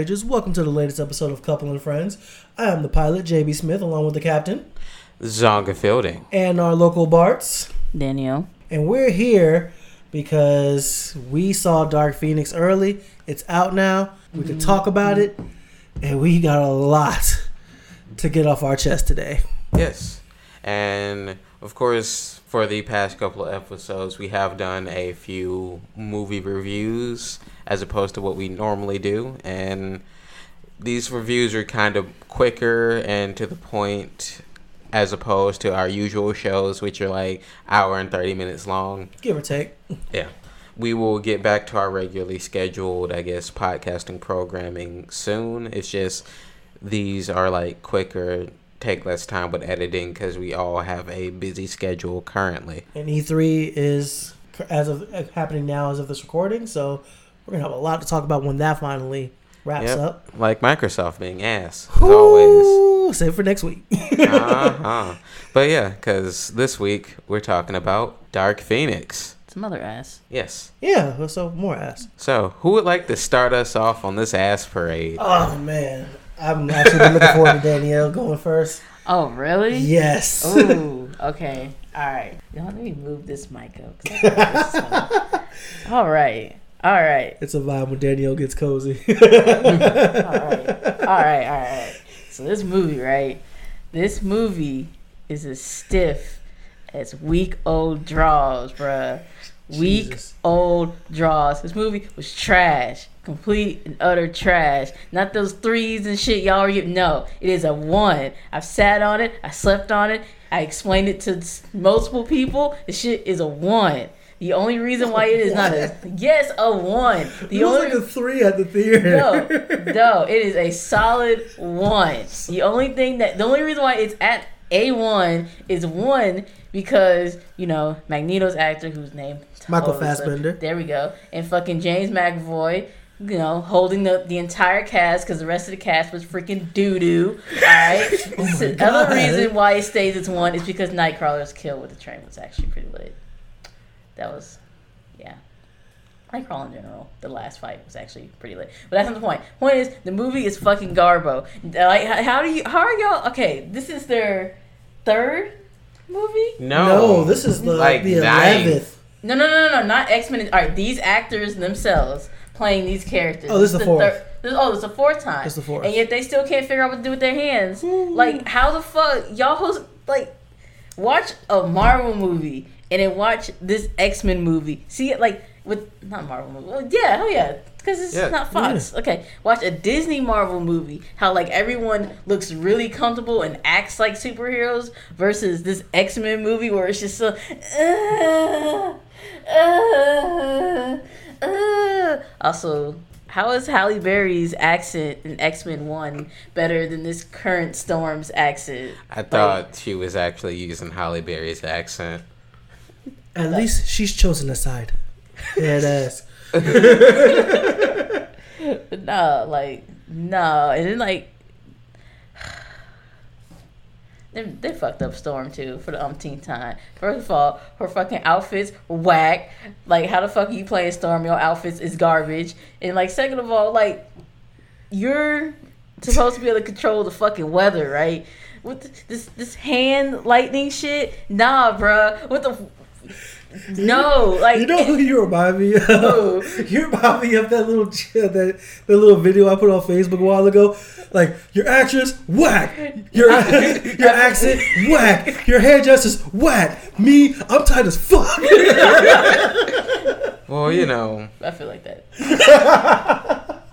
children ages, welcome to the latest episode of Couple and Friends. I am the pilot, JB Smith, along with the captain Zonga Fielding. and our local Barts. Daniel. And we're here because we saw Dark Phoenix early. It's out now. We can talk about it. And we got a lot to get off our chest today. Yes. And of course, for the past couple of episodes, we have done a few movie reviews as opposed to what we normally do. And these reviews are kind of quicker and to the point as opposed to our usual shows, which are like hour and 30 minutes long. Give or take. Yeah. We will get back to our regularly scheduled, I guess, podcasting programming soon. It's just these are like quicker, take less time with editing because we all have a busy schedule currently. And E3 is as of uh, happening now as of this recording, so we're gonna have a lot to talk about when that finally wraps Yep. up. Like Microsoft being ass, as always. Ooh, save for next week. uh-huh. But yeah, because this week we're talking about Dark Phoenix. Some other ass. Yes. yeah, so more ass. So, who would like to start us off on this ass parade? Oh man, I'm actually looking forward to Danielle going first. Oh, really? Yes. Ooh, okay. All right. Y'all, let me move this mic up. 'cause I think this. All right. All right. It's a vibe when Danielle gets cozy. All right. All right. All right. So this movie, right? This movie is as stiff as week old draws, bruh. Week old draws. This movie was trash. Complete and utter trash. Not those threes and shit y'all are getting. No, it is a one. I've sat on it. I slept on it. I explained it to multiple people. The shit is a one. The only reason why it is not a yes a one. The it was only like a three at the theater. no, no, it is a solid one. The only thing that the only reason why it's at a one is one because you know Magneto's actor whose name Michael totally. Fassbender. There we go, and fucking James McAvoy. You know, holding the, the entire cast because the rest of the cast was freaking doo doo. All right. Oh the God. other reason why it stays as one is because Nightcrawler's kill with the train was actually pretty lit. That was, yeah. Nightcrawler in general, the last fight was actually pretty lit. But that's not the point. Point is, the movie is fucking garbo. Like, how how do you? How are y'all? Okay, this is their third movie. No. No, this is the Like the eleventh. No, no, no, no, no, not X Men. All right, these actors themselves playing these characters. Oh, this is the fourth. third- this- oh, this the fourth time. This the fourth. And yet they still can't figure out what to do with their hands. Like, how the fuck y'all host like watch a Marvel movie and then watch this X Men movie. See it like with not Marvel movie. Well, yeah, hell yeah. Because it's Yeah. not Fox. Okay, watch a Disney Marvel movie. How like everyone looks really comfortable and acts like superheroes versus this X Men movie where it's just so. Uh, uh, uh. Also, how is Halle Berry's accent in X Men One better than this current Storm's accent? I thought she was actually using Halle Berry's accent. At least she's chosen a side. Head ass. no, like no, and then like they, they fucked up Storm too for the umpteenth time. First of all, her fucking outfits whack. Like, how the fuck are you playing Storm? Your outfits is garbage. And like, second of all, like you're supposed to be able to control the fucking weather, right? With this this hand lightning shit, nah, bruh. What the no, like You know who you remind me of? Who? You remind me of that little that that little video I put on Facebook a while ago. Like your actress, whack. Your your accent, whack. Your hairdresser's whack. Me, I'm tight as fuck. Well, you know, I feel like that.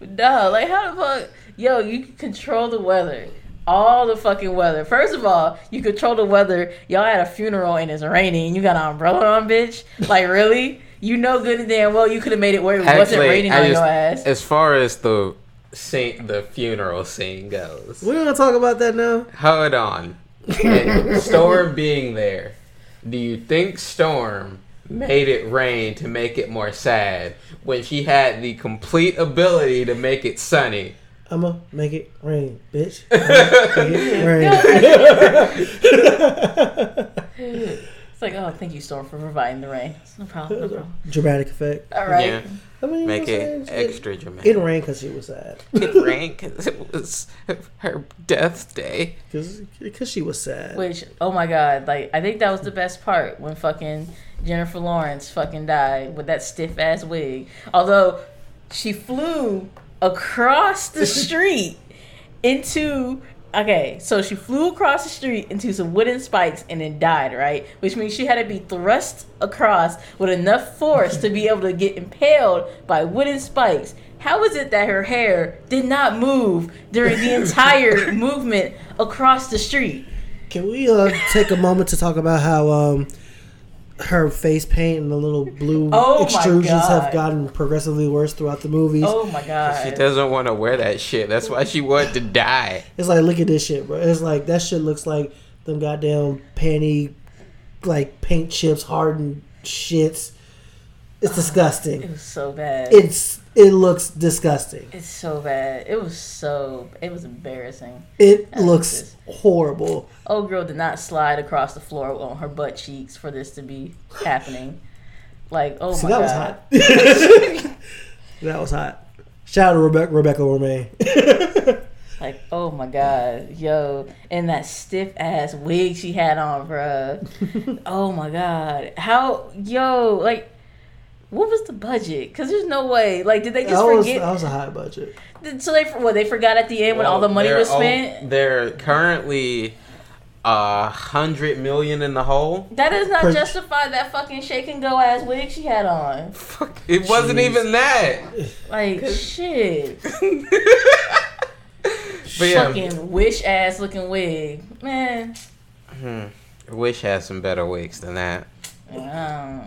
No, like how the fuck? Yo, you can control the weather. All the fucking weather. First of all, you control the weather. Y'all had a funeral and it's raining. You got an umbrella on, bitch. Like really? You know good and damn well you could have made it where it wasn't raining I on just- your ass. As far as the scene, the funeral scene goes, we're gonna talk about that now. hold on. Storm being there, do you think Storm made it rain to make it more sad when she had the complete ability to make it sunny? I'ma make it rain, bitch. Make it rain. It's like, oh, thank you, Storm, for providing the rain. No problem. No problem. Dramatic effect. All right. Yeah, I mean, make you know what I'm it saying? extra It, dramatic. it rained because she was sad. It rained because it was her death day. Because she was sad. Which, oh my god, like I think that was the best part when fucking Jennifer Lawrence fucking died with that stiff ass wig. Although she flew across the street into okay, so she flew across the street into some wooden spikes and then died, right? Which means she had to be thrust across with enough force to be able to get impaled by wooden spikes. How is it that her hair did not move during the entire movement across the street? Can we uh, take a moment to talk about how um, her face paint and the little blue Oh extrusions have gotten progressively worse throughout the movies? Oh my god. She doesn't want to wear that shit. That's why she wanted to die. It's like, look at this shit, bro. It's like, that shit looks like them goddamn panty, like paint chips, hardened shits. It's disgusting. It was so bad. It's It looks disgusting. it's so bad. It was so. It was embarrassing. It That's looks horrible. Old girl did not slide across the floor on her butt cheeks for this to be happening. Like, oh See, my that was god. hot. that was hot. Shout out to Rebecca, Rebecca Romijn. Like, oh my god, yo, and that stiff ass wig she had on, bruh. oh my god, how, yo, like, what was the budget? Cause there's no way. Like, did they just that, was, forget? that was a high budget. Did- so they, what they forgot at the end when all the money was o- spent. they're currently a hundred million in the hole. That does not Per- justify that fucking shake and go ass wig she had on. Fuck, it wasn't even that. Like shit, But yeah, fucking wish ass looking wig, man. hmm, Wish has some better wigs than that. Um,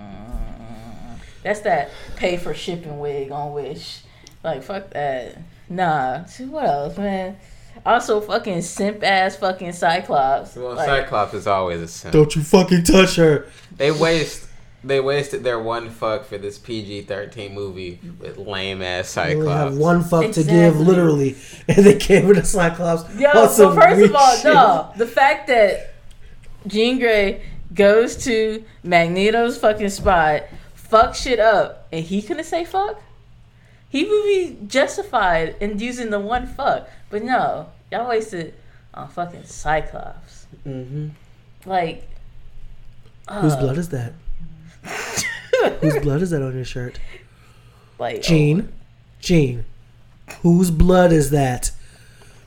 That's that pay for shipping wig on Wish. Like fuck that. Nah. See, What else, man? Also, fucking simp ass fucking Cyclops. Well, Like, Cyclops is always a simp. Don't you fucking touch her. They waste. They wasted their one fuck for this PG thirteen movie with lame ass They only Cyclops. have one fuck to give, literally, and they gave it to Cyclops. Yo, so first of all, shit. no, the fact that Jean Grey goes to Magneto's fucking spot, fuck shit up, and he couldn't say fuck. He would be justified in using the one fuck, but no, y'all wasted on fucking Cyclops. hmm Like, Whose uh, blood is that? Whose blood is that on your shirt? like Jean. Jean. Whose blood is that?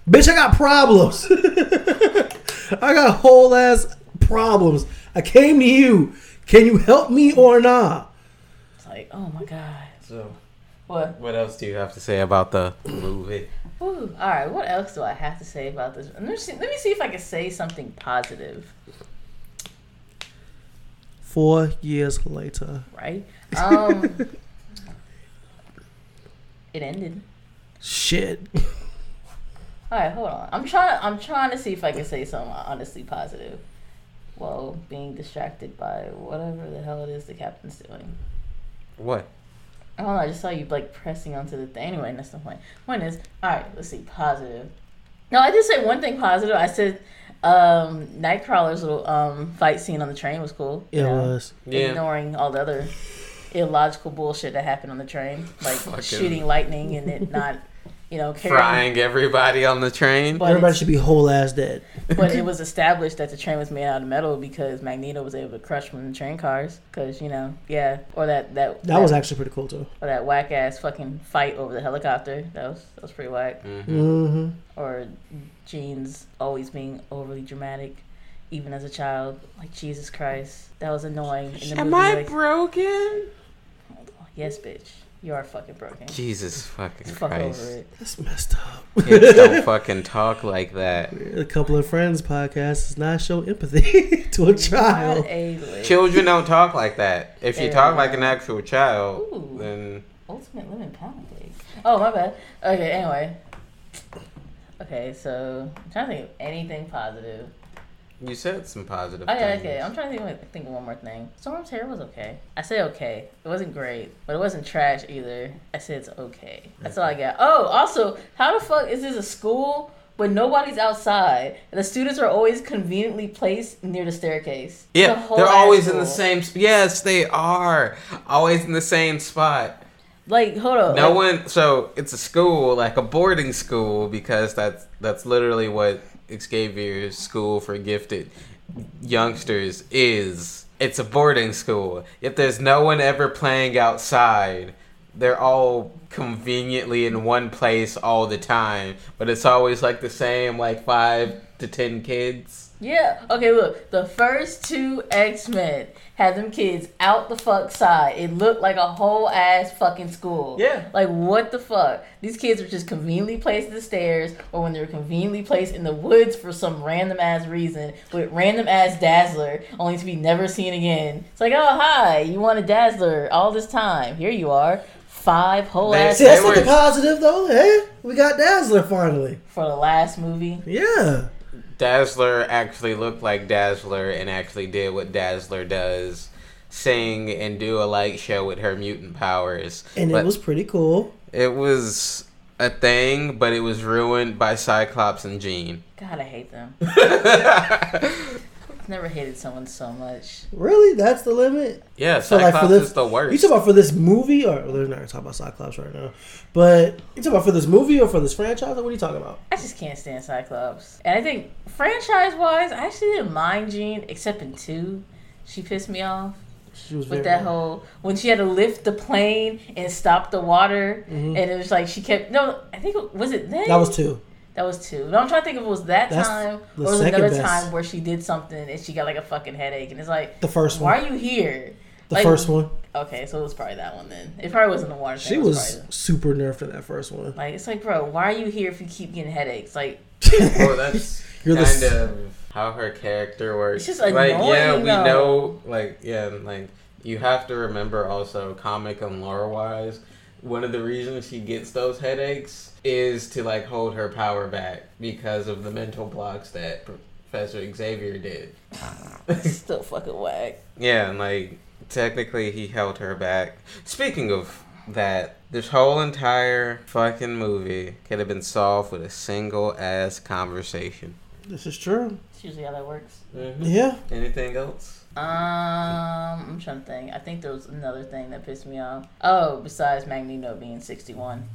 Bitch, I got problems. I got whole ass problems. I came to you. Can you help me or not? It's like, oh my god. So, What? what else do you have to say about the movie? Ooh, all right. What else do I have to say about this? Let me see, let me see if I can say something positive. Four years later. Right? Um, it ended. Shit. All right, hold on. I'm trying. I'm trying to see if I can say something honestly positive. While being distracted by whatever the hell it is the captain's doing. What? I don't know. I just saw you like pressing onto the thing. Anyway, that's the point. Point is, all right. Let's see. Positive. No, I did say one thing positive. I said um, Nightcrawler's little um, fight scene on the train was cool. It know, was. Yeah. Ignoring all the other illogical bullshit that happened on the train, like Fucking- shooting lightning and it not, you know, carrying. Frying everybody on the train. But Everybody should be whole ass dead. But it was established that the train was made out of metal because Magneto was able to crush one of the train cars. Because you know, yeah, or that that That was actually pretty cool too. or that whack ass fucking fight over the helicopter. That was that was pretty whack. Mhm. hmm Or Jean's always being overly dramatic, even as a child. Like Jesus Christ, that was annoying. In the Am movie, I like, broken? yes, bitch. You are fucking broken. Jesus fucking Fuck over Christ. it. That's messed up. Kids don't fucking talk like that. A couple of friends podcast does not show empathy to a child. Not a lit. Children don't talk like that. If you Yeah. talk like an actual child, Ooh. then Ultimate lemon pound cake. Oh my bad. Okay, anyway. Okay, so I'm trying to think of anything positive. You said some positive Oh yeah, things. okay. I'm trying to think of, think of one more thing. Storm's hair was okay. I say okay. It wasn't great, but it wasn't trash either. I said it's okay. That's all I got. Oh, also, how the fuck is this a school? But nobody's outside. And the students are always conveniently placed near the staircase. The Yeah, whole they're always in the same. Yes, they are always in the same spot. Like, hold on. No like, one. So it's a school, like a boarding school, because that's that's literally what Xavier's School for Gifted Youngsters is. It's a boarding school. If there's no one ever playing outside, they're all conveniently in one place all the time. But it's always like the same, like five to ten kids. Yeah. Okay, look. The first two X Men had them kids out the fuck side. It looked like a whole ass fucking school. Yeah. Like what the fuck? These kids were just conveniently placed at the stairs, or when they were conveniently placed in the woods for some random ass reason with random ass Dazzler, only to be never seen again. It's like, oh hi, you want a Dazzler all this time? Here you are. Five whole They- ass See, that's They like a positive though. Hey, we got Dazzler finally. for the last movie. Yeah. Dazzler actually looked like Dazzler and actually did what Dazzler does sing and do a light show with her mutant powers. And But it was pretty cool. it was a thing, but it was ruined by Cyclops and Jean. God, I hate them. I've never hated someone so much. Really? That's the limit? yeah, So, like, for Cyclops this- is the worst. You talking about for this movie, or well, they're not talking about Cyclops right now, but you talking about for this movie or for this franchise? Or what are you talking about? I just can't stand Cyclops. And I think franchise wise, I actually didn't mind Jean, except in two. She pissed me off She was with very- that whole when she had to lift the plane and stop the water, and it was like she kept no. I think it, was it then. Mm-hmm. That was two. That was two. No, I'm trying to think if it was that That's time or was it another best. time where she did something and she got like a fucking headache, and it's like, The first one. why are you here? The like- first one. Okay, so it was probably that one then. It probably wasn't the water. She it was probably super nerfed in that first one. like it's like, bro, why are you here if you keep getting headaches? Like, well, that's You're the kind s- of how her character works. It's just like, yeah, we though. know, like, yeah, and, like you have to remember also, comic and lore wise, one of the reasons she gets those headaches is to like hold her power back because of the mental blocks that Professor Xavier did. still fucking whack. Yeah, and like technically he held her back. Speaking of that, this whole entire fucking movie could have been solved with a single ass conversation. This is true. It's usually how that works. Mm-hmm. Yeah. Anything else? Um, I'm trying to think. I think there was another thing that pissed me off. Oh, besides Magneto being 61.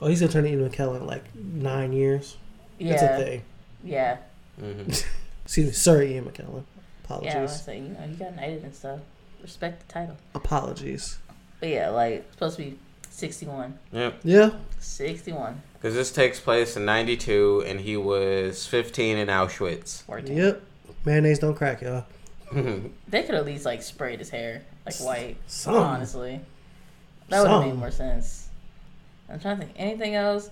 Oh, he's gonna turn into McKellen in like nine years. Yeah, That's a thing. yeah, Mm-hmm. Excuse me, Sir Ian McKellen. Apologies. yeah. I was Apologies. say, you know, he got knighted and stuff. Respect the title. Apologies. But yeah, like supposed to be 61. Yep. Yeah. 61. Because this takes place in '92, and he was 15 in Auschwitz. 14. Yep. Mayonnaise don't crack, y'all. They could at least like sprayed his hair like white. Some. Honestly, that would have made more sense. I'm trying to think anything else.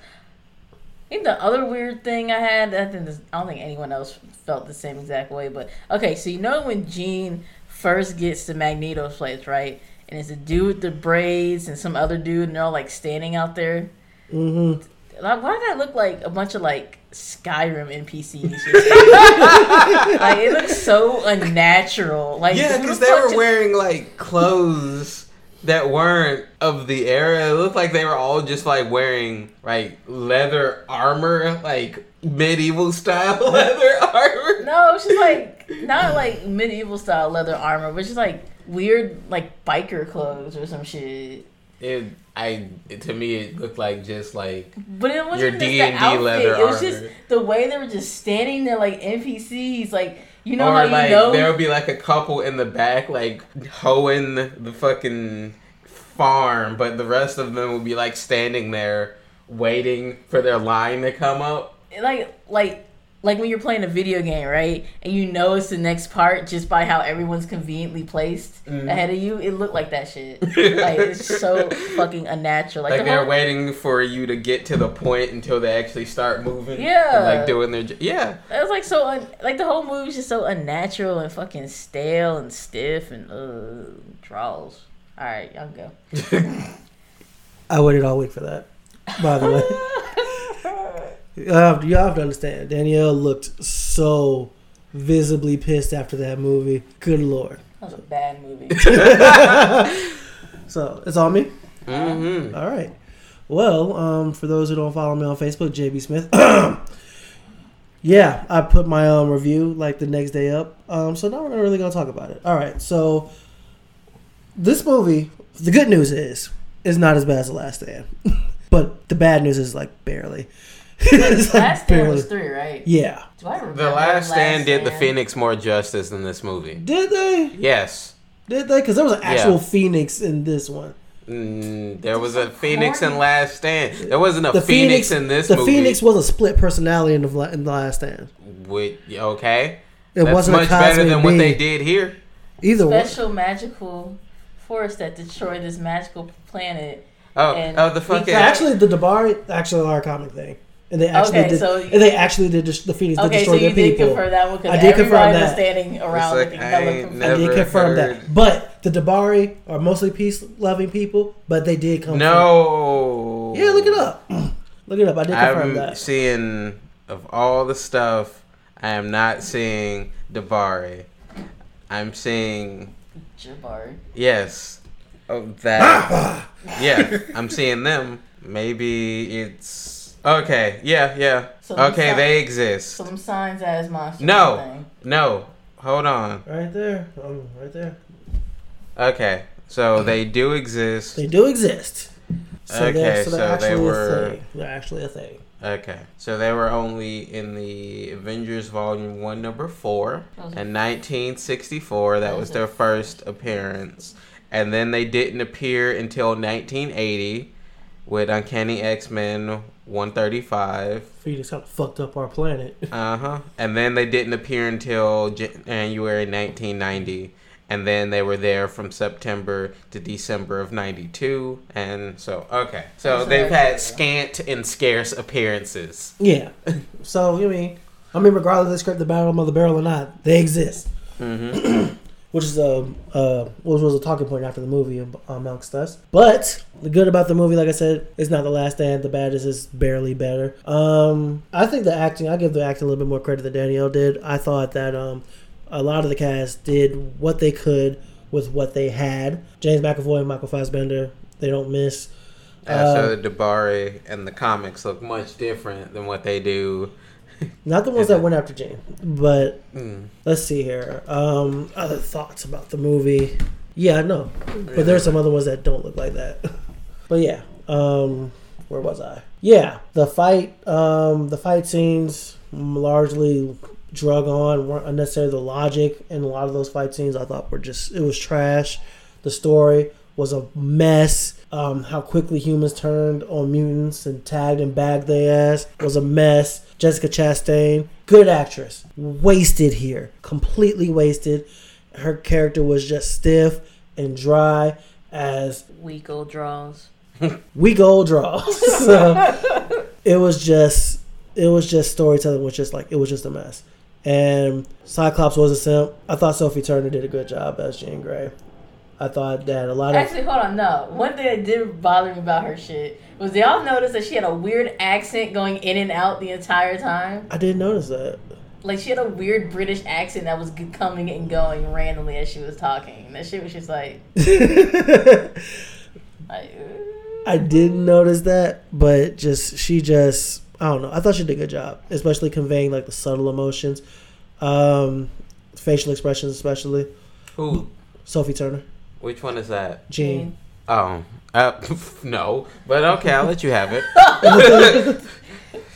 I think the other weird thing I had, I think this, I don't think anyone else felt the same exact way, but okay, so you know when Jean first gets to Magneto's place, right? And it's a dude with the braids and some other dude, and they're all like standing out there. Mm-hmm. Like, why did that look like a bunch of like Skyrim NPCs? like it looks so unnatural. Like yeah, because they were just- wearing like clothes that weren't of the era. It looked like they were all just like wearing like leather armor, like medieval style leather armor. No, it's just like not like medieval style leather armor, but just like weird like biker clothes or some shit. It, I, it, to me, it looked like just like But it wasn't Your just D&D leather it was just armor. the way they were just standing there like NPCs. Like you know or how you like know there'll be like a couple in the back like hoeing the fucking farm, but the rest of them will be like standing there waiting for their line to come up. like like like when you're playing a video game, right? And you know it's the next part just by how everyone's conveniently placed Mm-hmm. ahead of you. It looked like that shit. like it's so fucking unnatural. Like, Like the they're whole, waiting for you to get to the point until they actually start moving. Yeah. and, like doing their. Yeah. It was like so un- like the whole movie was just so unnatural and fucking stale and stiff and uh draws. All right, y'all go. I waited all week for that. By the way, you have, you have to understand. Danielle looked so visibly pissed after that movie. Good lord. That was a bad movie. So it's on me. Mm-hmm. All right. Well, um, for those who don't follow me on Facebook, JB Smith. yeah, I put my um, review like the next day up. Um, so now we're not really gonna talk about it. All right. So this movie, the good news is, is not as bad as the Last Stand, but the bad news is like barely. It's, like, Last Stand was three, right? Yeah. Do I remember The Last Stand did the Phoenix more justice than this movie. Did they? Yes. Did they? Because there was an actual Yeah. Phoenix in this one. Mm, there was a Phoenix corny- in Last Stand. There wasn't a The Phoenix, Phoenix, in this the movie. Phoenix was a split personality in the, in the Last Stand. With, okay. It That's wasn't much a better cosmic than what they did here. Either one. Special magical force that destroyed this magical planet. Oh, And oh, the we fucking. Actually, the D'Bari actually are a comic thing, and they actually Okay, did. so- and they actually did just the Phoenix that Okay, so you their did people. confirm that one because I did confirm everybody was that. standing around like, looking I hella ain't confused. I did confirm heard. that, but the D'Bari are mostly peace-loving people, but they did come. No. From, yeah, look it up. look it up. I did confirm I'm that. seeing of all the stuff. I am not seeing Dabari. I'm seeing Jabari. yes. Oh, that. yeah, I'm seeing them. Maybe it's okay. Yeah, yeah. So okay, si- they exist. So them signs as monsters. No. Thing. No, hold on. Right there, um, right there. Okay, so they do exist. They do exist. So Okay, they're, so they're so they actually were- a thing. They're actually a thing. Okay, so they were only in the Avengers Volume One, Number Four, in 1964. That was their first appearance, and then they didn't appear until 1980 with Uncanny X Men 135. Phoenix kind of fucked up our planet. Uh huh. And then they didn't appear until January 1990. And then they were there from September to December of 92. And so, okay. So That's they've had said. scant and scarce appearances. Yeah. So I mean, I mean, regardless if they scrape the bottom of the barrel or not, they exist. Mm-hmm. Which is a uh, which was a talking point after the movie am- amongst us. But the good about the movie, like I said, is not the last stand. The bad is is barely better. Um, I think the acting. I give the acting a little bit more credit than Danielle did. I thought that um, a lot of the cast did what they could with what they had. James McAvoy and Michael Fassbender, they don't miss. Uh, so the D'Bari and the comics look much different than what they do. Not the ones that went after Jane, but Mm. Let's see here. Um, other thoughts about the movie? Yeah, know, but there's some other ones that don't look like that. But yeah, um, where was I? Yeah, the fight, um, the fight scenes largely drug on, weren't unnecessary. The logic in a lot of those fight scenes I thought were just it was trash. The story was a mess. Um, how quickly humans turned on mutants and tagged and bagged their ass was a mess. Jessica Chastain, good actress, wasted here, completely wasted. Her character was just stiff and dry as Weak old draws. weak old draws. so it was just it was just storytelling was just like it was just a mess. And Cyclops was a simp. I thought Sophie Turner did a good job as Jean Grey. I thought that a lot of Actually, hold on. No, one thing that did bother me about her shit was y'all noticed that she had a weird accent going in and out the entire time. I didn't notice that. Like she had a weird British accent that was coming and going randomly as she was talking. That shit was just like, like uh, I didn't notice that, but just she just I don't know. I thought she did a good job, especially conveying like the subtle emotions, um, facial expressions, especially Who? Sophie Turner, Which one is that? Jane. Oh, uh, no. But okay, I'll let you have it.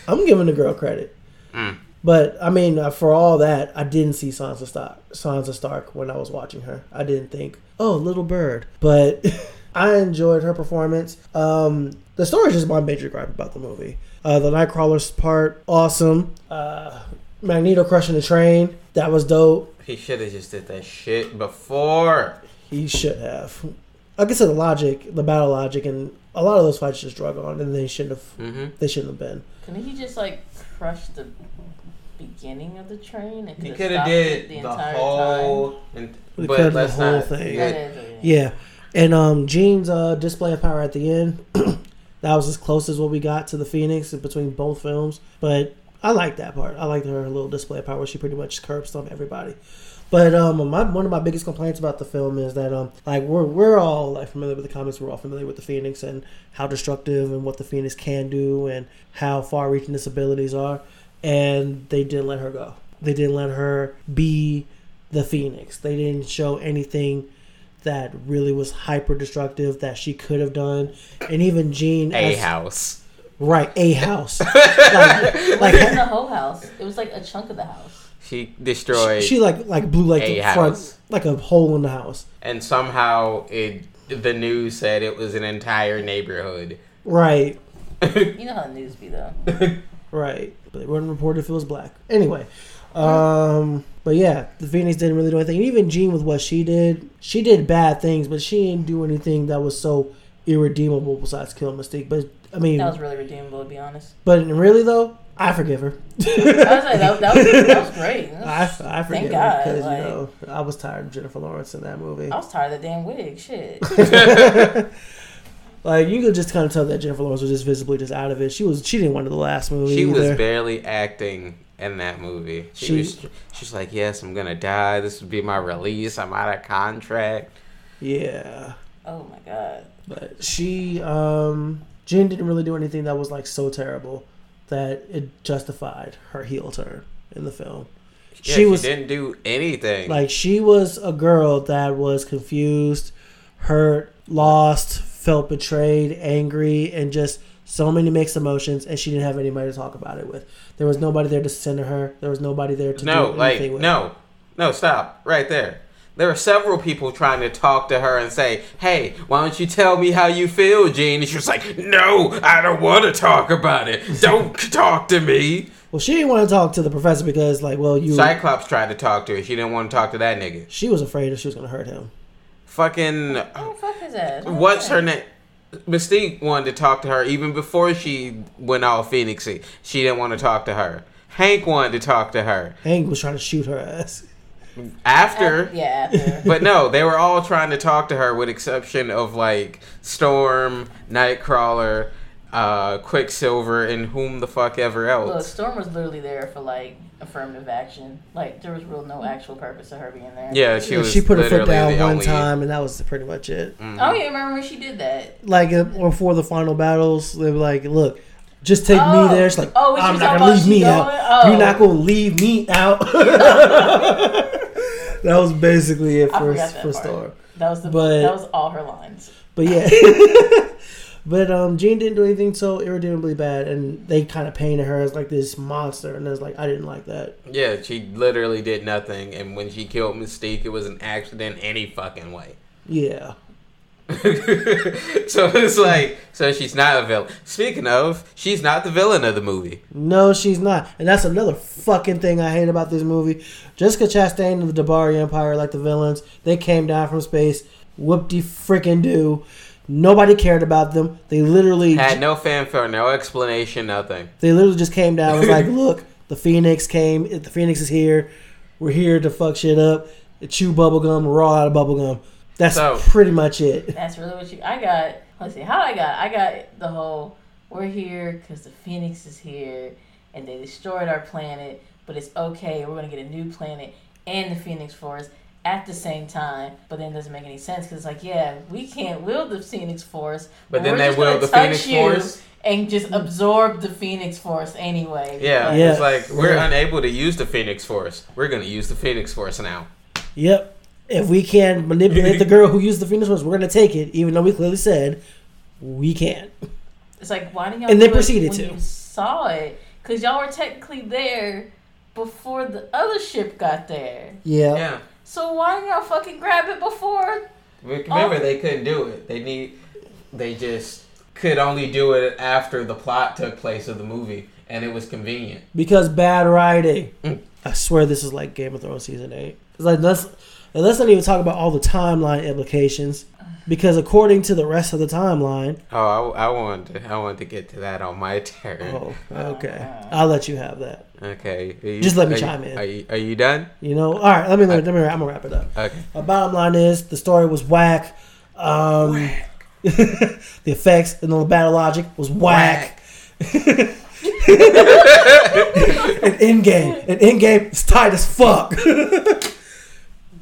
I'm giving the girl credit. Mm. But I mean, uh, for all that, I didn't see Sansa Stark, Sansa Stark when I was watching her. I didn't think, oh, little bird. But I enjoyed her performance. Um, the story is just my major gripe about the movie. Uh, the Nightcrawler's part, awesome. Uh, Magneto crushing the train. That was dope. He should have just did that shit before. He should have. Like I said, the logic, the battle logic, and a lot of those fights just drug on, and they shouldn't have. Mm-hmm. They shouldn't have been. Couldn't he just like crush the beginning of the train? And He could've stopped did it the, entire whole. And, but the let's whole not. thing. time? Yeah. Yeah, and um, Jean's uh, display of power at the end. that was as close as what we got to the Phoenix in between both films. But I like that part. I like her little display of power. She pretty much curb stomped everybody. But um, my, one of my biggest complaints about the film is that um, like we're we're all like familiar with the comics. We're all familiar with the Phoenix and how destructive and what the Phoenix can do and how far-reaching its abilities are. And they didn't let her go. They didn't let her be the Phoenix. They didn't show anything that really was hyper destructive that she could have done. And even Jean, A as- house. right, a house, like, It wasn't the whole house. It was like a chunk of the house. She destroyed, she like like blew like A the front, house. like a hole in the house. and somehow it. The news said it was an entire neighborhood. Right, You know how the news be though. right. But they wouldn't report if it was black. Anyway, um, but yeah, the Phoenix didn't really do anything. Even Jean with what she did, she did bad things, but she didn't do anything that was so irredeemable besides kill Mystique. But I mean, That was really redeemable to be honest. but really though, I forgive her. I was like, that, that, was, that was great. I, I forgive her because like- you know I was tired of Jennifer Lawrence in that movie. I was tired of the damn wig. Shit. Like you could just kind of tell that Jennifer Lawrence was just visibly just out of it. She was she didn't want to the last movie. She was barely acting in that movie. She, She- was she's like, Yes, I'm gonna die. This would be my release. I'm out of contract. yeah, Oh my god. but she um Jen didn't really do anything that was like so terrible that it justified her heel turn in the film. Yeah, she was didn't do anything. like she was a girl that was confused, hurt, lost, felt betrayed, angry, and just so many mixed emotions, and she didn't have anybody to talk about it with. There was nobody there to center her. There was nobody there to no, do like with. no. No, stop. Right there. There were several people trying to talk to her and say, Hey, why don't you tell me how you feel, Jean? And she was like, No, I don't want to talk about it. Don't talk to me. Well, she didn't want to talk to the professor because, like, well, you. Cyclops tried to talk to her. She didn't want to talk to that nigga. She was afraid that she was going to hurt him. Fucking Oh fuck his ass. what's her name? Mystique wanted to talk to her even before she went all Phoenixy. She didn't want to talk to her. Hank wanted to talk to her Hank was trying to shoot her ass. After. Yeah, after. But no, they were all trying to talk to her, with exception of like Storm, Nightcrawler, uh, Quicksilver, and whom the fuck ever Look, else. Storm was literally there for like affirmative action. Like there was real no actual purpose to her being there. Yeah, she was. She put her foot down one only- time, and that was pretty much it. Mhm. Oh yeah, remember when she did that? Like, uh, before the final battles, they were like, look, just take Oh. me there. It's like, Oh, when she I'm not going to leave she me out. Oh. You're not going to leave me out. that was basically it for, forgot for part. Storm. That was the But- that was all her lines. But yeah. but um Jean didn't do anything so irredeemably bad and they kind of painted her as like this monster and I was like I didn't like that. Yeah, she literally did nothing, and when she killed Mystique, it was an accident any fucking way. Yeah. so it's like, so she's not a villain. Speaking of, she's not the villain of the movie. No, she's not. And that's another fucking thing I hate about this movie. Jessica Chastain and the D'Bari Empire, like the villains, they came down from space, whoop de freaking do. Nobody cared about them. They literally Had no fanfare, no explanation, nothing. they literally just came down and was like, look, the Phoenix came the Phoenix is here. We're here to fuck shit up. Chew bubblegum, we're all out of bubblegum. That's So- pretty much it. That's really what you. I got. Let's see. How I got. I got the whole. We're here because the Phoenix is here, and they destroyed our planet. But it's okay. We're gonna get a new planet and the Phoenix Force at the same time. But then it doesn't make any sense because it's like, yeah, we can't wield the Phoenix Force. But then we're they just gonna wield the touch Phoenix you Force. and just absorb the Phoenix Force anyway. Yeah, Yeah. it's like we're Yeah. unable to use the Phoenix Force. We're gonna use the Phoenix Force now. Yep. If we can manipulate the girl who used the Phoenix Force, we're gonna take it, even though we clearly said we can't. It's like why didn't y'all? And they proceeded to. You saw it because y'all were technically there before the other ship got there. Yeah. Yeah. So why didn't y'all fucking grab it before? Remember, Oh. they couldn't do it. They need. They just could only do it after the plot took place of the movie, and it was convenient. because bad writing. Mm. I swear this is like Game of Thrones season eight. It's like let's and let's not even talk about all the timeline implications, because according to the rest of the timeline, Oh, I, I wanted to, I wanted to get to that on my turn. oh, okay, I'll let you have that. Okay, you- Just let me are you- chime in. Are you, are you done? You know, all right. Let me let me. Let me I'm gonna wrap it up. Okay. My bottom line is the story was whack. Um, the effects and the battle logic was whack. Endgame, an in game is tight as fuck.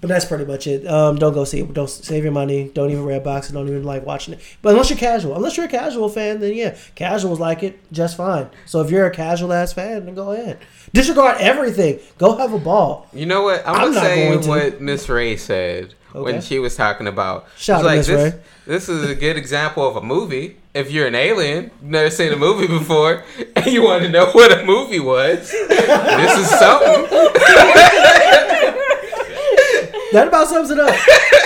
But that's pretty much it. Um, don't go see it. Don't save your money. Don't even red box it. Don't even like watching it. But unless you're casual, unless you're a casual fan, then yeah, casuals like it just fine. So if you're a casual ass fan, then go ahead. Disregard everything. Go have a ball. You know what? I'm, I'm gonna say what Miss Ray said when she was talking about. Shout to Miss this, Ray. This is a good example of a movie. If you're an alien, never seen a movie before, and you want to know what a movie was, this is something. That about sums it up.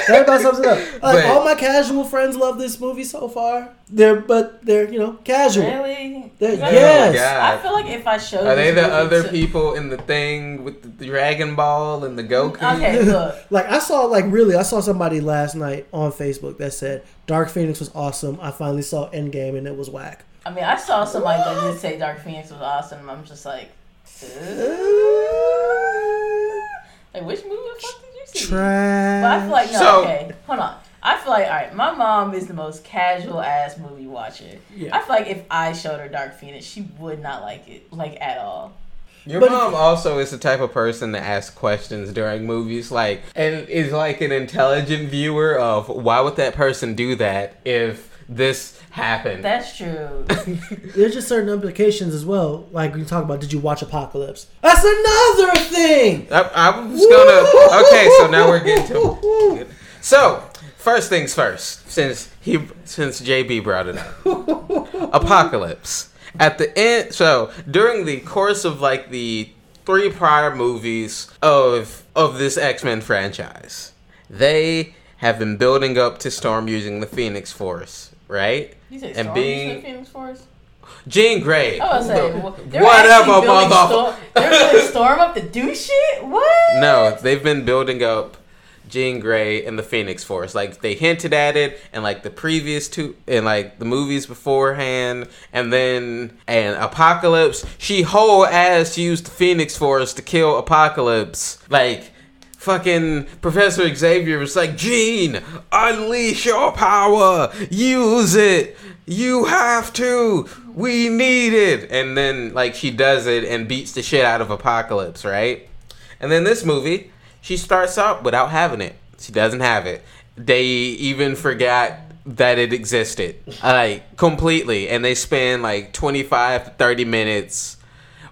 that about sums it up. Like But- all my casual friends love this movie so far. They're but they're you know casual. Really? They're- Is yes. God. I feel like if I showed Are they the movie other to- people in the thing with the Dragon Ball and the Goku? Okay, look. Like I saw like really I saw somebody last night on Facebook that said Dark Phoenix was awesome. I finally saw Endgame and it was whack. I mean, I saw somebody that did say Dark Phoenix was awesome. I'm just like, like which movie the fuck did you see? Trash. But I feel like no. So- okay, hold on. I feel like all right. My mom is the most casual ass movie watcher. Yeah. I feel like if I showed her Dark Phoenix, she would not like it, like at all. Your But- mom also is the type of person to ask questions during movies, like, and is like an intelligent viewer of why would that person do that if this happened. That's true. There's just certain implications as well. Like we talk about, did you watch Apocalypse? That's another thing. I, I was gonna. Okay, so now we're getting to. So first things first, since he since JB brought it up, Apocalypse at the end. So during the course of like the three prior movies of of this X Men franchise, they have been building up to Storm using the Phoenix Force, right? You said And being- Phoenix Force. Jean Grey. I was say, well, whatever, motherfucker. Storm, they're Storm up to do shit. What? No, they've been building up Jean Grey and the Phoenix Force. Like they hinted at it and like the previous two and like the movies beforehand, and then and Apocalypse. She whole ass used the Phoenix Force to kill Apocalypse. Like fucking Professor Xavier was like, Jean, unleash your power, use it. You have to. We need it. And then like she does it and beats the shit out of Apocalypse, right? And then this movie, she starts out without having it. She doesn't have it. They even forgot that it existed, like completely, and they spend like twenty five to thirty minutes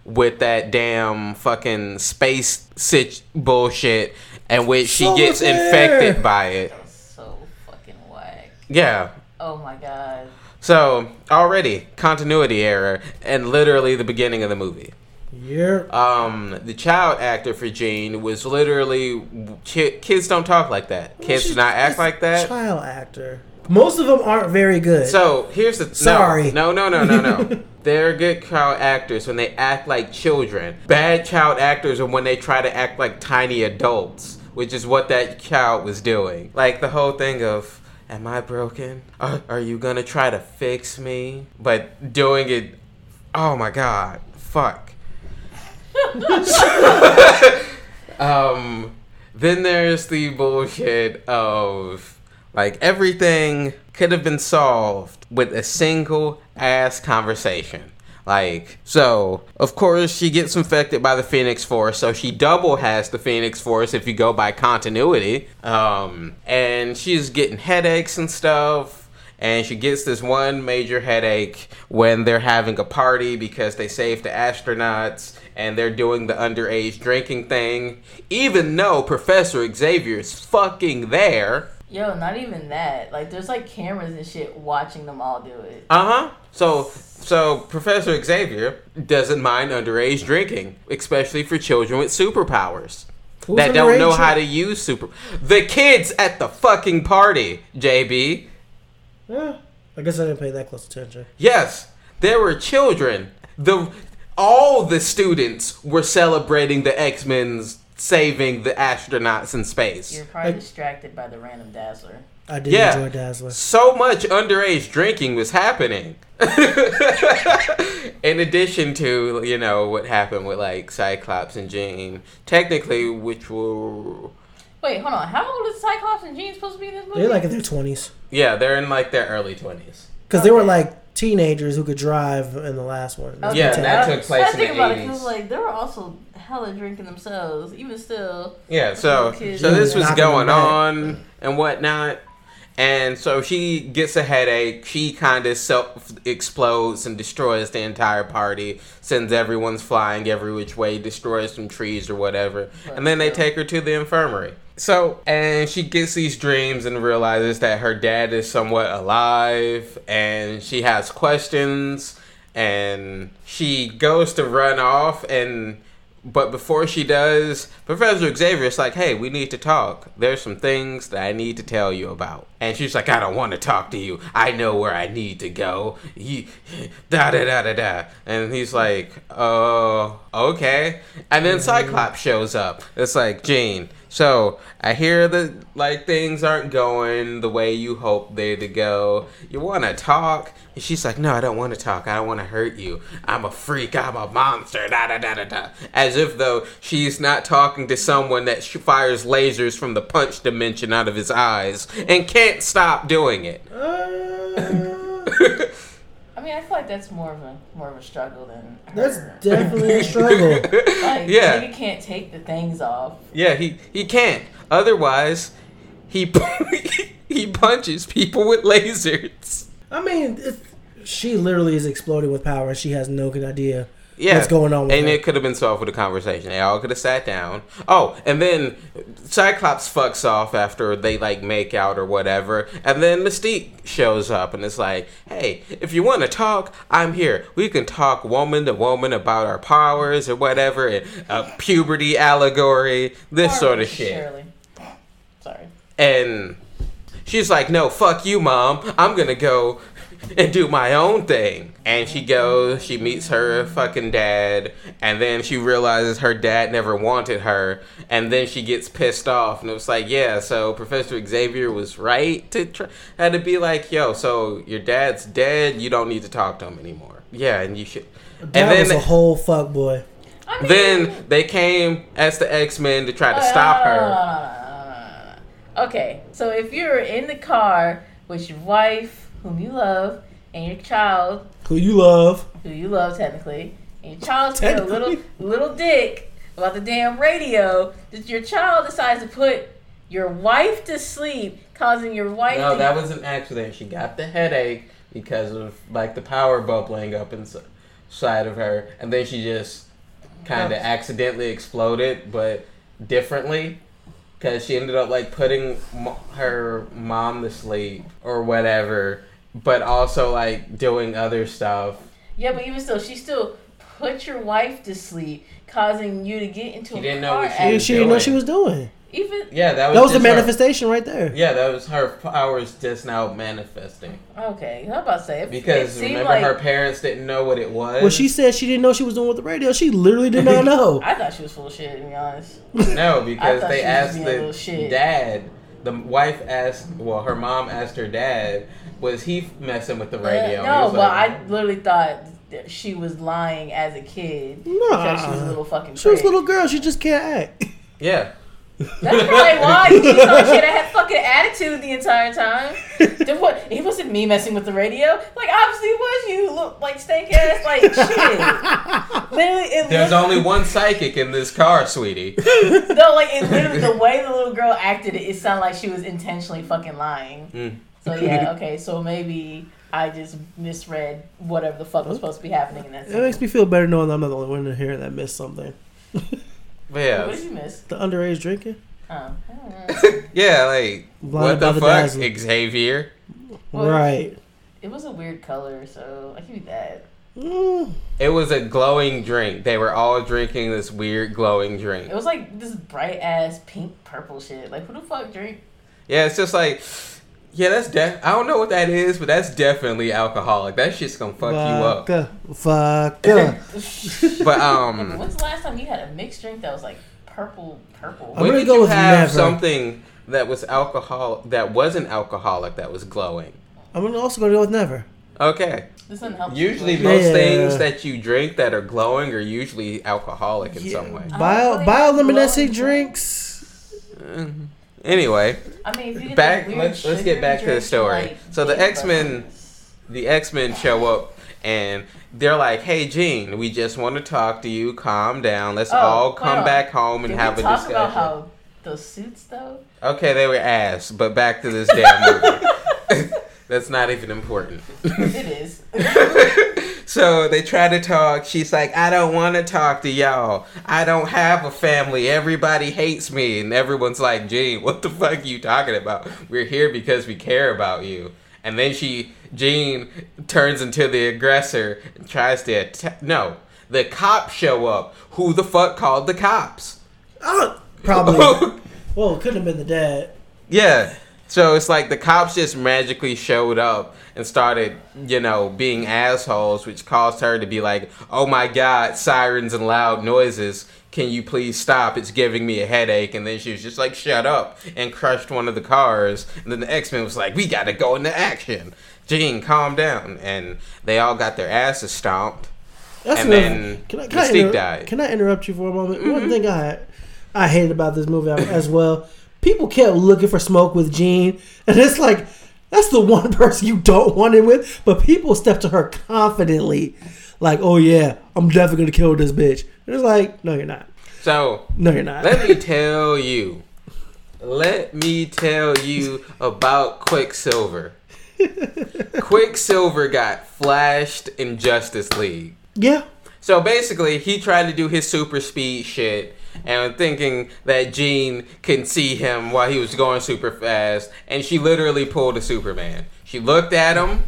with that damn fucking space sit bullshit, and which she Solar gets flare. infected by it. So fucking whack. Yeah. Oh my god. So already continuity error, and literally the beginning of the movie. Yeah. um the child actor for Jean was literally ki- kids don't talk like that. Kids do not act like that. Child actor. Most of them aren't very good. So here's the no, Sorry. No, no, no, no, no. They're good child actors when they act like children. Bad child actors are when they try to act like tiny adults, which is what that child was doing. Like the whole thing of, "Am I broken? Are, are you gonna try to fix me?" But doing it, oh my god, fuck. um, then there's the bullshit of like everything could have been solved with a single ass conversation. Like, so, of course, she gets infected by the Phoenix Force, so she double has the Phoenix Force if you go by continuity. Um, and she's getting headaches and stuff. And she gets this one major headache when they're having a party because they saved the astronauts and they're doing the underage drinking thing. Even though Professor Xavier's fucking there. Yo, not even that. Like, there's like cameras and shit watching them all do it. Uh huh. So, so Professor Xavier doesn't mind underage drinking, especially for children with superpowers Who's that don't know how to use super. The kids at the fucking party, JB. Yeah. I guess I didn't pay that close attention. Yes, there were children. The all the students were celebrating the X Men's saving the astronauts in space. You're probably Like- distracted by the random dazzler. I did Yeah. enjoy Dazzler. So much underage drinking was happening. In addition to, you know, what happened with like Cyclops and Jean, technically, which were Wait, hold on. How old is Cyclops and Jean supposed to be in this movie? They're like in their twenties yeah, they're in like their early twenties. because they were like teenagers who could drive in the last one. Okay, Yeah, that took place I in think the about it 80s. because like they were also hella drinking themselves. Even still, Yeah, so so this was going on and whatnot, and so she gets a headache. She kind of self explodes and destroys the entire party. Sends everyone's flying every which way, destroys some trees or whatever, and then they take her to the infirmary. So and she gets these dreams and realizes that her dad is somewhat alive, and she has questions, and she goes to run off and but before she does, Professor Xavier's like, "Hey, we need to talk. There's some things that I need to tell you about." And she's like, "I don't want to talk to you. I know where I need to go." Da da da da da. And he's like, "Oh, okay." And then mm-hmm. Cyclops shows up. It's like, "Jean, so I hear that like things aren't going the way you hope they to go. You want to talk?" And she's like, "No, I don't want to talk. I don't want to hurt you. I'm a freak. I'm a monster." Da da da da da. As if though she's not talking to someone that fires lasers from the punch dimension out of his eyes and can't stop doing it. Uh, I mean, I feel like that's more of a more of a struggle than that's definitely a struggle. Like, Yeah. nigga can't take the things off. Yeah, he he can't. Otherwise, he he punches people with lasers. I mean, it's, she literally is exploding with power, and she has no good idea Yeah, what's going on with and her. it could have been solved with a conversation. They all could have sat down. Oh, and then Cyclops fucks off after they like make out or whatever, and then Mystique shows up and it's like, "Hey, if you want to talk, I'm here. We can talk woman to woman about our powers or whatever, and uh, puberty allegory, this sort of shit." Shirley. Sorry. And she's like, no, fuck you, mom. I'm gonna go and do my own thing. And she goes, she meets her fucking dad, and then she realizes her dad never wanted her, and then she gets pissed off. And it was like, yeah, so Professor Xavier was right to try, had to be like, yo, so your dad's dead, you don't need to talk to him anymore. Yeah, and you should. that and was a whole fuck boy. I mean, then they came as the X Men to try to Oh, stop no, no, her. no, no, no, no, no, no. Okay, so if you're in the car with your wife, whom you love, and your child, Who you love? who you love technically, and your child's being a little little dick about the damn radio, that your child decides to put your wife to sleep, causing your wife No, to that was an accident. She got the headache because of like the power bubbling up inside of her, and then she just kind of accidentally exploded, but differently. Because she ended up like putting mo- her mom to sleep or whatever, but also like doing other stuff. Yeah, but even still, she still put your wife to sleep, causing you to get into She a didn't know car what she She, was she didn't know doing. she was doing. Even Yeah, that was That was the just her- manifestation right there. yeah, that was her powers just now manifesting. okay, how about to say it, Because it remember, like her parents didn't know what it was. When she said she didn't know she was doing with the radio, she literally did not know. I thought she was full of shit. To be honest, No, because they asked being a little the shit. dad. The wife asked, well, her mom asked her dad, was he messing with the radio? Uh, And he no, was well, like, I literally thought she was lying as a kid because she was a little fucking. She was a little girl. She just can't act. yeah. That's probably why she thought she had had fucking attitude the entire time. Then what? It wasn't me messing with the radio. Like obviously it was you. Look like stank ass. Like shit. Literally, it There's looked- only one psychic in this car, sweetie. No, like it literally the way the little girl acted, it, it sounded like she was intentionally fucking lying. Mm. So yeah, okay, so maybe I just misread whatever the fuck was supposed to be happening in that It makes me feel better knowing that I'm not the only one in here that missed something. But yeah, What did you miss? The underage drinking. Oh, I don't know. yeah, like Blinded what the the fuck, dazzle. Xavier? Well, Right. it was a weird color, so I give you that. Mm. It was a glowing drink. They were all drinking this weird glowing drink. It was like this bright ass pink purple shit. Like who the fuck drink? Yeah, it's just like Yeah, that's def. I don't know what that is, but that's definitely alcoholic. That shit's gonna fuck you up. Vodka, vodka. But um, When's the last time you had a mixed drink that was like purple, purple? I'm when gonna did go you with have never. something that was alcohol that wasn't alcoholic that was glowing? I'm gonna also gonna go with never. Okay. This doesn't help. Usually, you. most Yeah. things that you drink that are glowing are usually alcoholic in some way. I Bio don't really have bioluminescent glowing drinks. Mhm. Anyway, I mean, if you get back. Let's let's get back to the story. like, So the X Men, the X Men show up and they're like, "Hey, Jean, we just want to talk to you. Calm down. Let's Oh, all come on. back home and Did have we a talk discussion." about how those suits though? Okay, they were ass, but back to this damn movie. That's not even important. It is. so they try to talk. She's like, I don't want to talk to y'all. I don't have a family. Everybody hates me. And everyone's like, Jean, what the fuck are you talking about? We're here because we care about you. And then she, Jean, turns into the aggressor and tries to attack. No, the cops show up. Who the fuck called the cops? Oh, probably. well, it couldn't have been the dad. Yeah. So it's like the cops just magically showed up and started, you know, being assholes, which caused her to be like, oh my god, sirens and loud noises. Can you please stop? It's giving me a headache. And then she was just like, shut up, and crushed one of the cars. And then the X Men was like, we gotta go into action. Jean, calm down. And they all got their asses stomped. That's And another- then can I, can I inter- died. Mm-hmm. Can I interrupt you for a moment? One thing I I hated about this movie as well. People kept looking for smoke with Jean, and it's like that's the one person you don't want it with. But people step to her confidently, like, "Oh yeah, I'm definitely gonna kill this bitch." And it's like, no, you're not. So No, you're not. Let me tell you. Let me tell you about Quicksilver. Quicksilver got flashed in Justice League. yeah, So basically, he tried to do his super speed shit and thinking that Jean can see him while he was going super fast, and she literally pulled a Superman. She looked at him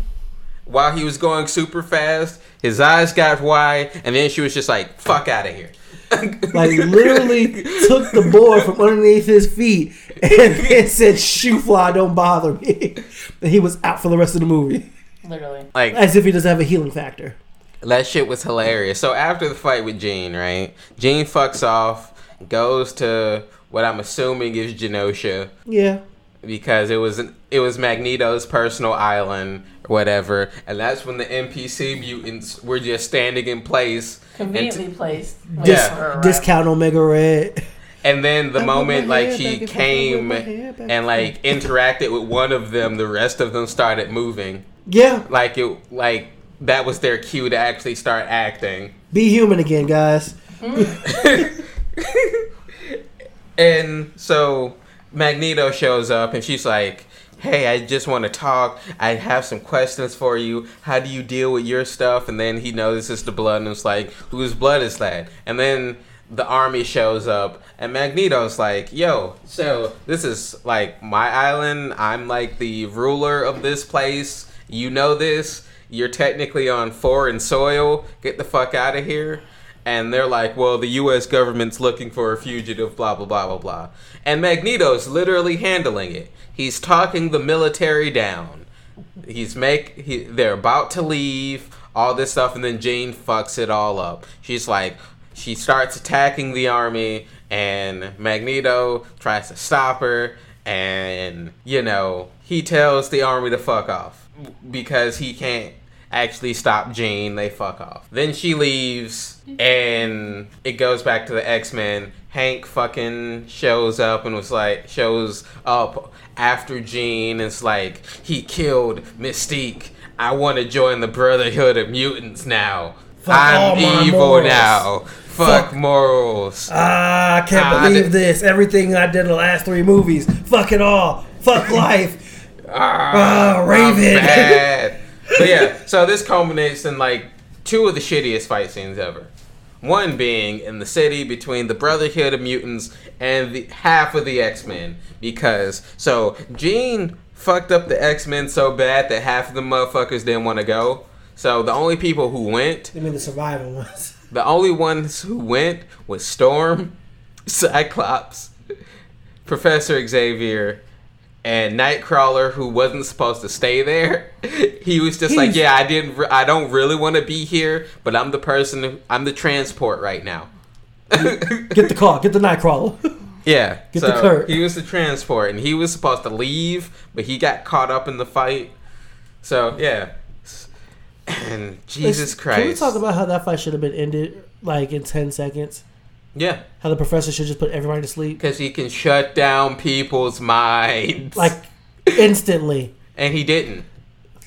while he was going super fast, his eyes got wide, and then she was just like, fuck out of here. like literally took the board from underneath his feet and then said, "Shoe fly, don't bother me." And he was out for the rest of the movie, Literally. like as if he doesn't have a healing factor. That shit was hilarious. So after the fight with Jean, right? Jean fucks off, goes to what I'm assuming is Genosha Yeah, because it was an, it was Magneto's personal island or whatever, and that's when the NPC mutants were just standing in place. And, Conveniently placed. waiting Dis- for discount Omega Red. and then the I moment like hair she back and forth, I came put my hair back and and like interacted with one of them, the rest of them started moving. Yeah, Like it like that was their cue to actually start acting. be human again, guys. Hmm. And so Magneto shows up and she's like, Hey, I just want to talk. I have some questions for you. How do you deal with your stuff? And then he notices the blood and it's like, Whose blood is that? And then the army shows up and Magneto's like, Yo, so this is like my island. I'm like the ruler of this place. You know this. You're technically on foreign soil. Get the fuck out of here and they're like, "Well, the U.S. government's looking for a fugitive." Blah blah blah blah blah. And Magneto's literally handling it. He's talking the military down. He's make he, they're about to leave. All this stuff, and then Jean fucks it all up. She's like, she starts attacking the army, and Magneto tries to stop her, and you know he tells the army to fuck off because he can't actually stop Jean. They fuck off. Then she leaves, and it goes back to the X Men. Hank fucking shows up and was like, shows up after Jean. And it's like he killed Mystique. I want to join the Brotherhood of Mutants now. Fuck I'm evil morals. now. Fuck, Fuck. morals. Ah, I can't Ah, believe th- this. Everything I did in the last three movies. Fuck it all. Fuck life. Ah, Ah, Raven. But yeah, so this culminates in like two of the shittiest fight scenes ever. One being in the city between the Brotherhood of Mutants and the half of the X Men. Because so Jean fucked up the X Men so bad that half of the motherfuckers didn't want to go. So the only people who went, I mean, the surviving ones. the only ones who went was Storm, Cyclops, Professor Xavier, And Nightcrawler, who wasn't supposed to stay there, he was just like, "Yeah, I didn't. Re- I don't really want to be here, but I'm the person. I'm the transport right now." Get the car. Get the Nightcrawler. Yeah. Get so the Kurt. He was the transport, and he was supposed to leave, but he got caught up in the fight. So yeah. And Jesus Christ. Can we talk about how that fight should have been ended like in ten seconds? Yeah, How the professor should just put everybody to sleep because he can shut down people's minds. like instantly. and he didn't.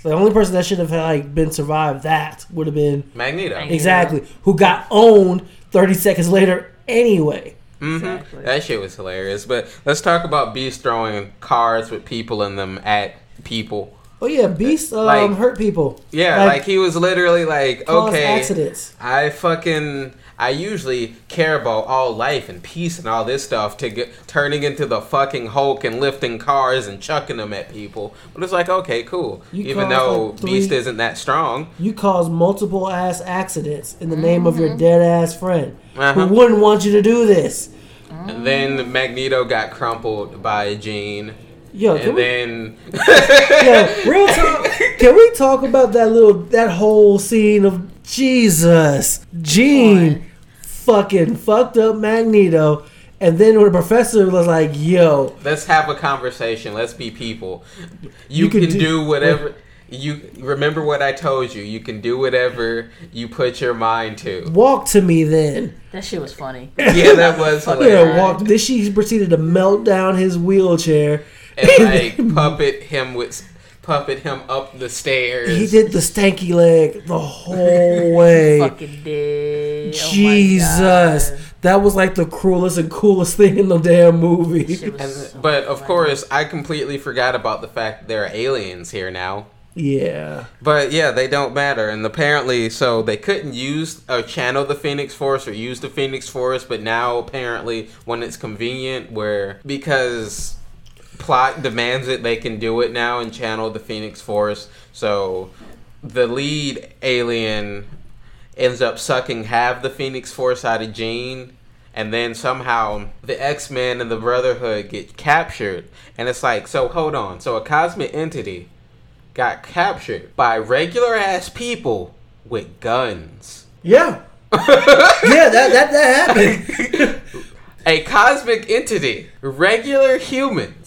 The only person that should have like been survived that would have been Magneto. Magneto. exactly who got owned thirty seconds later anyway. hmm Exactly. That shit was hilarious. But let's talk about Beast throwing cars with people in them at people. Oh yeah, Beast um, Like- hurt people. Yeah, like, he was literally like, okay, accidents. I fucking I usually care about all life and peace and all this stuff to get turning into the fucking Hulk and lifting cars and chucking them at people. But it's like, okay, cool. You Even though like, three- Beast isn't that strong. You cause multiple ass accidents in the name of your dead ass friend Uh-huh. who wouldn't want you to do this. And then Magneto got crumpled by Jean. Yo, can And we, then yo, real talk. Can we talk about that little that whole scene of Jesus, Jean, fucking fucked up Magneto, and then when the professor was like, "Yo, let's have a conversation. Let's be people. You, You could can do- do, whatever you remember what I told you. You can do whatever you put your mind to. walk to me then." That shit was funny. Yeah, that was Fucking hilarious. Yeah, walk. Then she proceeded to melt down his wheelchair. and like puppet him with puppet him up the stairs. He did the stanky leg the whole way. Fucking did. Oh Jesus, God. that was like the cruelest and coolest thing in the damn movie. And, so but of funny. course, I completely forgot about the fact that there are aliens here now. Yeah, But yeah, they don't matter, and apparently, so they couldn't use or channel the Phoenix Force or use the Phoenix Force, but now apparently, when it's convenient, where because plot demands it, they can do it now and channel the Phoenix Force. So the lead alien ends up sucking half the Phoenix Force out of Jean. And then somehow the X Men and the Brotherhood get captured. And it's like, so hold on. So a cosmic entity got captured by regular ass people with guns. yeah, yeah. That that that happened. A cosmic entity, regular humans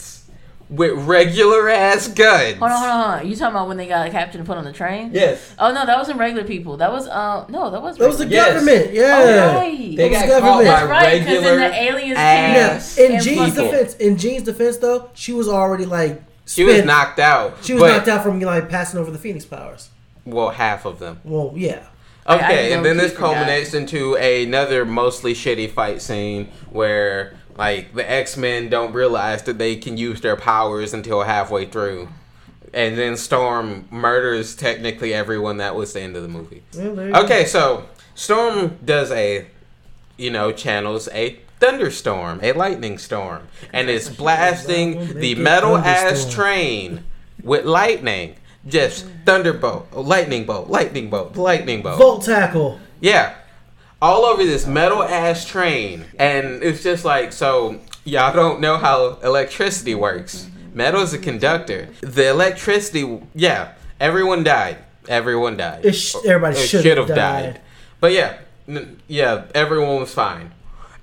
with regular ass guns. Hold on, hold on, hold on. You talking about when they got captured and put on the train? Yes. Oh no, that wasn't regular people. That was uh no, that was. That was the regular- Yes. government. Oh, Yeah. right. They That got was caught government. by That's right, because regular then the aliens ass came. Now, in Jean's fucking- defense, in Jean's defense though, she was already like She was knocked out. She was but, knocked out from like passing over the Phoenix powers. Well, half of them. Well, yeah. I- I Okay, and then this culminates into another mostly shitty fight scene where like the X Men don't realize that they can use their powers until halfway through. And then Storm murders technically everyone that was the end of the movie. Well, you go. Okay, so Storm does a you know, channels a thunderstorm, a lightning storm, and is blasting the metal ass train with lightning. Just thunderbolt, lightning bolt, lightning bolt, lightning bolt. Volt tackle. Yeah. All over this metal ass train. And it's just like, so y'all don't know how electricity works. Metal is a conductor. The electricity, yeah, everyone died. Everyone died. It sh- everybody should have have died. But yeah, n- yeah, everyone was fine.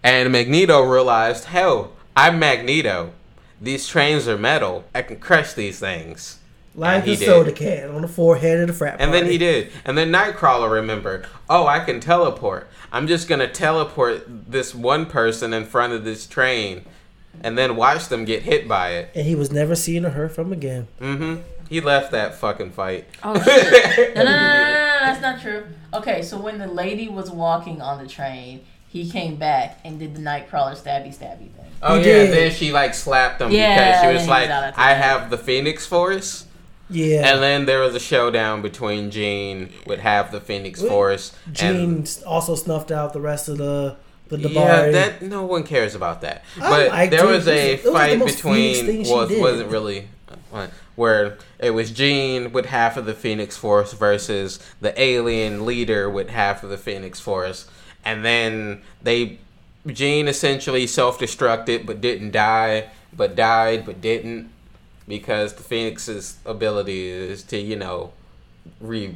And Magneto realized, hell, I'm Magneto. These trains are metal. I can crush these things. Like And he a did. soda can on the forehead of the frat And then he did. And then Nightcrawler remembered, oh, I can teleport. I'm just going to teleport this one person in front of this train and then watch them get hit by it. And he was never seen or heard from again. hmm He left that fucking fight. Oh shit! No, no, no, no, no, no, that's not true. Okay, so when the lady was walking on the train, he came back and did the Nightcrawler stabby stabby thing. Oh, He yeah. did. Then she, like, slapped him Yeah, because she was like, was I have the Phoenix Force. Yeah. And then there was a showdown between Jean with half the Phoenix Force. Jean also snuffed out the rest of the the Yeah, that no one cares about that. I But there was a was fight thing between well, it wasn't really where it was Jean with half of the Phoenix Force versus the alien leader with half of the Phoenix Force, and then they Jean essentially self-destructed but didn't die, but died but didn't. Because the Phoenix's ability is to you know re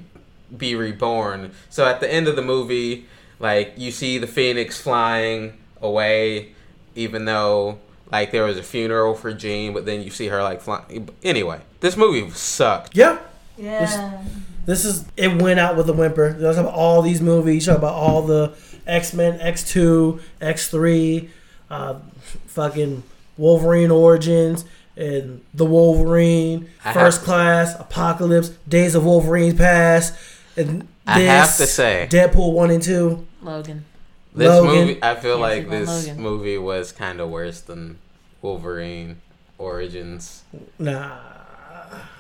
be reborn. So at the end of the movie, like you see the Phoenix flying away, even though like there was a funeral for Jean, but then you see her like flying. Anyway, this movie sucked. Yeah. Yeah. This is it went out with a whimper. You talk about all these movies. You talk about all the X Men, X two, X three, uh, fucking Wolverine Origins, and the Wolverine, I First have- Class, Apocalypse, Days of Wolverine's Past, and I this, have to say- Deadpool one and two. Logan. This Logan. movie, I feel Can't like this Logan. movie was kind of worse than Wolverine Origins. Nah,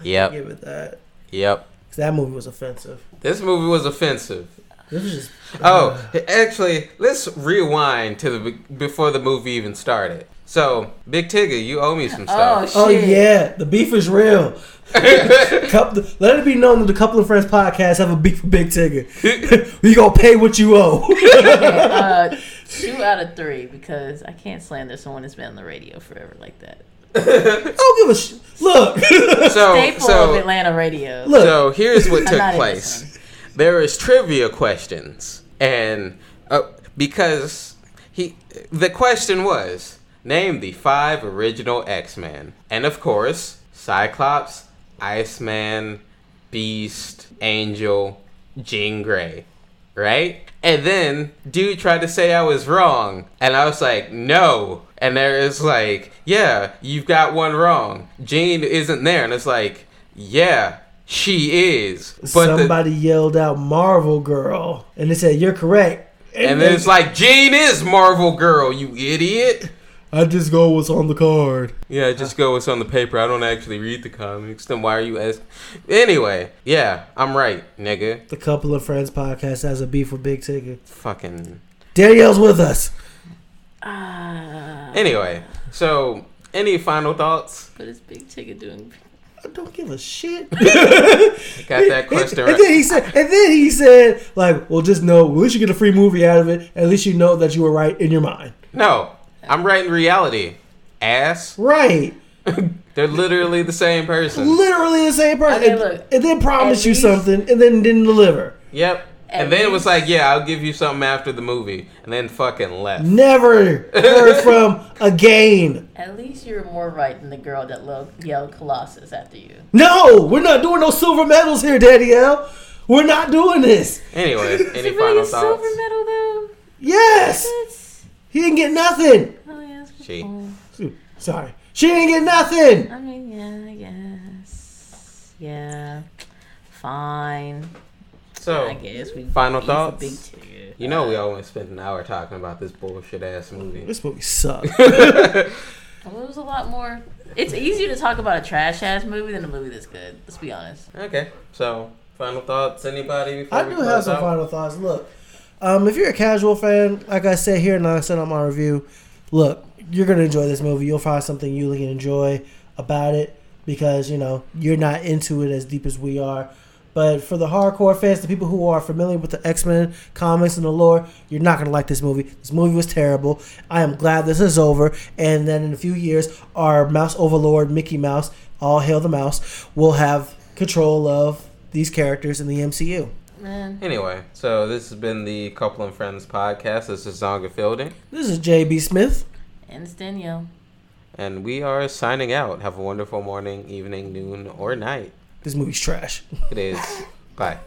Yep, give it that. yep. 'Cause that movie was offensive. This movie was offensive. This was just Oh, uh, actually, let's rewind to the before the movie even started. So, Big Tigger, you owe me some Oh, stuff. Oh Shit. yeah, the beef is real. Couple, let it be known that the Couple of Friends podcast have a beef with Big Tigger. we gonna pay what you owe. Uh, two out of three because I can't slander someone that's been on the radio forever like that. I don't give a sh- look. so, Staple of Atlanta radio. Look. so here's what took place. There is trivia questions, and uh, because he, the question was name the five original X Men, and of course, Cyclops, Iceman, Beast, Angel, Jean Grey, right? And then dude tried to say I was wrong, and I was like, no. And there is like, yeah, you've got one wrong. Jean isn't there, and it's like, yeah, she is. But the, Somebody yelled out "Marvel Girl" and they said you're correct. and then it's like, Jean is Marvel Girl, you idiot. I just go what's on the card. Yeah, I just go what's on the paper. I don't actually read the comics. Then why are you asking? Anyway, yeah, I'm right, nigga. The Couple of Friends podcast has a beef with Big Tigger. Fucking. Danielle's with us. Ah, Anyway, so any final thoughts? but it's Big Tigger doing. I don't give a shit. Got that question and, right. then he said, and then he said, like, well, just know, at least you get a free movie out of it. At least you know that you were right in your mind. No, I'm right in reality. Ass. Right. They're literally the same person. Literally the same person. Okay, and, look, and then promised you least- something and then didn't deliver. Yep. At And then it was like, yeah, I'll give you something after the movie, and then fucking left. Never heard from again. At least you're more right than the girl that lo- yelled Colossus after you. No, we're not doing no silver medals here, Daddy L. We're not doing this. Anyway, any final a silver medal though? Yes. It's, He didn't get nothing. oh yeah, it's She. cool. Sorry. She didn't get nothing. I mean, yeah, I guess. Yeah. Fine. So, I guess we final thoughts? Big Tigger. you know we always spent an hour talking about this bullshit ass movie. This movie sucks. Well, it was a lot more. It's easier to talk about a trash ass movie than a movie that's good. Let's be honest. Okay, so final thoughts, anybody? Before I do have some out? final thoughts. Look, um, if you're a casual fan, like I said here and I said on my review, look, you're gonna enjoy this movie. You'll find something you can enjoy about it because you know you're not into it as deep as we are. But for the hardcore fans, the people who are familiar with the X Men comics and the lore, you're not gonna like this movie. This movie was terrible. I am glad this is over, and then in a few years, our Mouse Overlord, Mickey Mouse, all hail the mouse, will have control of these characters in the MCU. Man. Anyway, so this has been the Couple and Friends podcast. This is Zonga Fielding, This is JB Smith. And it's Danielle. and we are signing out. Have a wonderful morning, evening, noon, or night. This movie's trash. It is. Bye.